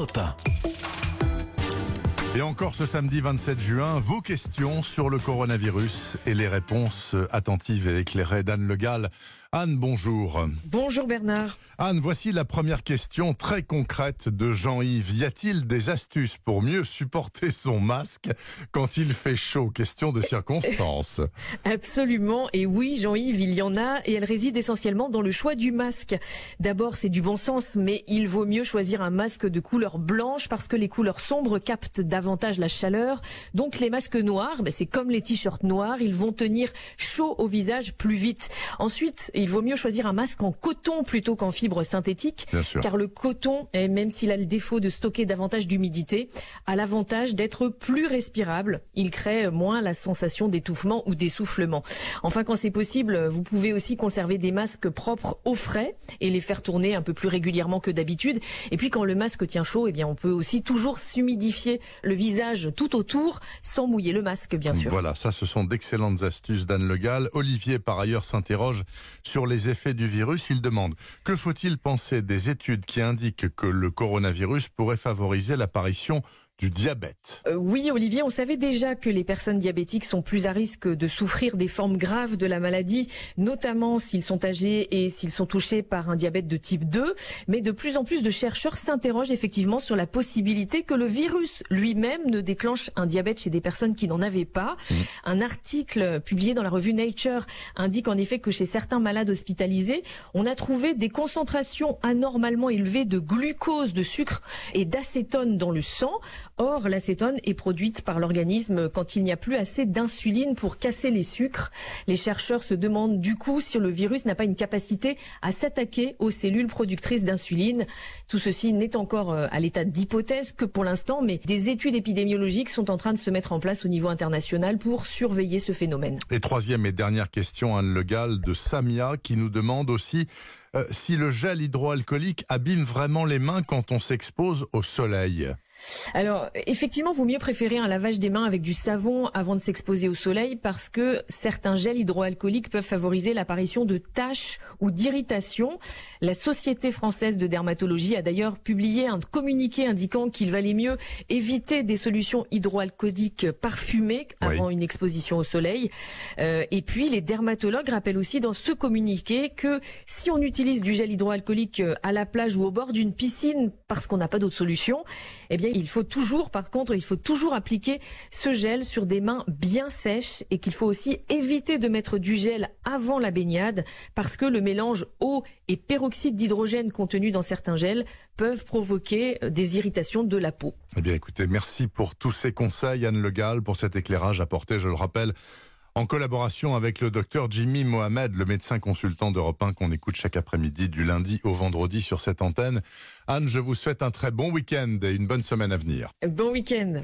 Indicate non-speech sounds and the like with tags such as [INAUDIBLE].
Europe 1. Et encore ce samedi 27 juin, vos questions sur le coronavirus et les réponses attentives et éclairées d'Anne Le Gall. Anne, bonjour. Bonjour Bernard. Anne, voici la première question très concrète de Jean-Yves. Y a-t-il des astuces pour mieux supporter son masque quand il fait chaud? Question de circonstance. [LAUGHS] Absolument. Et oui, Jean-Yves, il y en a et elle réside essentiellement dans le choix du masque. D'abord, c'est du bon sens, mais il vaut mieux choisir un masque de couleur blanche parce que les couleurs sombres captent davantage la chaleur. Donc les masques noirs, ben, c'est comme les t-shirts noirs, ils vont tenir chaud au visage plus vite. Ensuite, il vaut mieux choisir un masque en coton plutôt qu'en fibre synthétique, Bien sûr. car le coton, même s'il a le défaut de stocker davantage d'humidité, a l'avantage d'être plus respirable. Il crée moins la sensation d'étouffement ou d'essoufflement. Enfin, quand c'est possible, vous pouvez aussi conserver des masques propres au frais et les faire tourner un peu plus régulièrement que d'habitude. Et puis, quand le masque tient chaud, eh bien, on peut aussi toujours s'humidifier le visage tout autour sans mouiller le masque, bien sûr. Voilà, ça ce sont d'excellentes astuces d'Anne Le Gall. Olivier, par ailleurs, s'interroge sur les effets du virus. Il demande que faut-il penser des études qui indiquent que le coronavirus pourrait favoriser l'apparition du diabète Euh, oui, Olivier, on savait déjà que les personnes diabétiques sont plus à risque de souffrir des formes graves de la maladie, notamment s'ils sont âgés et s'ils sont touchés par un diabète de type 2. Mais de plus en plus de chercheurs s'interrogent effectivement sur la possibilité que le virus lui-même ne déclenche un diabète chez des personnes qui n'en avaient pas. Un article publié dans la revue Nature indique en effet que chez certains malades hospitalisés, on a trouvé des concentrations anormalement élevées de glucose, de sucre et d'acétone dans le sang. Or, l'acétone est produite par l'organisme quand il n'y a plus assez d'insuline pour casser les sucres. Les chercheurs se demandent du coup si le virus n'a pas une capacité à s'attaquer aux cellules productrices d'insuline. Tout ceci n'est encore euh, à l'état d'hypothèse que pour l'instant, mais des études épidémiologiques sont en train de se mettre en place au niveau international pour surveiller ce phénomène. Et troisième et dernière question, Anne Le Gall de Samia, qui nous demande aussi euh, si le gel hydroalcoolique abîme vraiment les mains quand on s'expose au soleil. Alors, effectivement, vaut mieux préférer un lavage des mains avec du savon avant de s'exposer au soleil parce que certains gels hydroalcooliques peuvent favoriser l'apparition de taches ou d'irritations. La Société française de dermatologie a d'ailleurs publié un communiqué indiquant qu'il valait mieux éviter des solutions hydroalcooliques parfumées avant une exposition au soleil. Euh, et puis, les dermatologues rappellent aussi dans ce communiqué que si on utilise du gel hydroalcoolique euh, à la plage ou au bord d'une piscine parce qu'on n'a pas d'autre solution, eh bien, il faut toujours, par contre, il faut toujours appliquer ce gel sur des mains bien sèches et qu'il faut aussi éviter de mettre du gel avant la baignade parce que le mélange eau et peroxyde d'hydrogène contenu dans certains gels peuvent provoquer euh, des irritations de la peau. Eh bien, écoutez, merci pour tous ces conseils, Anne Le Gall, pour cet éclairage apporté, je le rappelle, en collaboration avec le docteur Jimmy Mohamed, le médecin consultant d'Europe 1 qu'on écoute chaque après-midi du lundi au vendredi sur cette antenne. Anne, je vous souhaite un très bon week-end et une bonne semaine à venir. Bon week-end.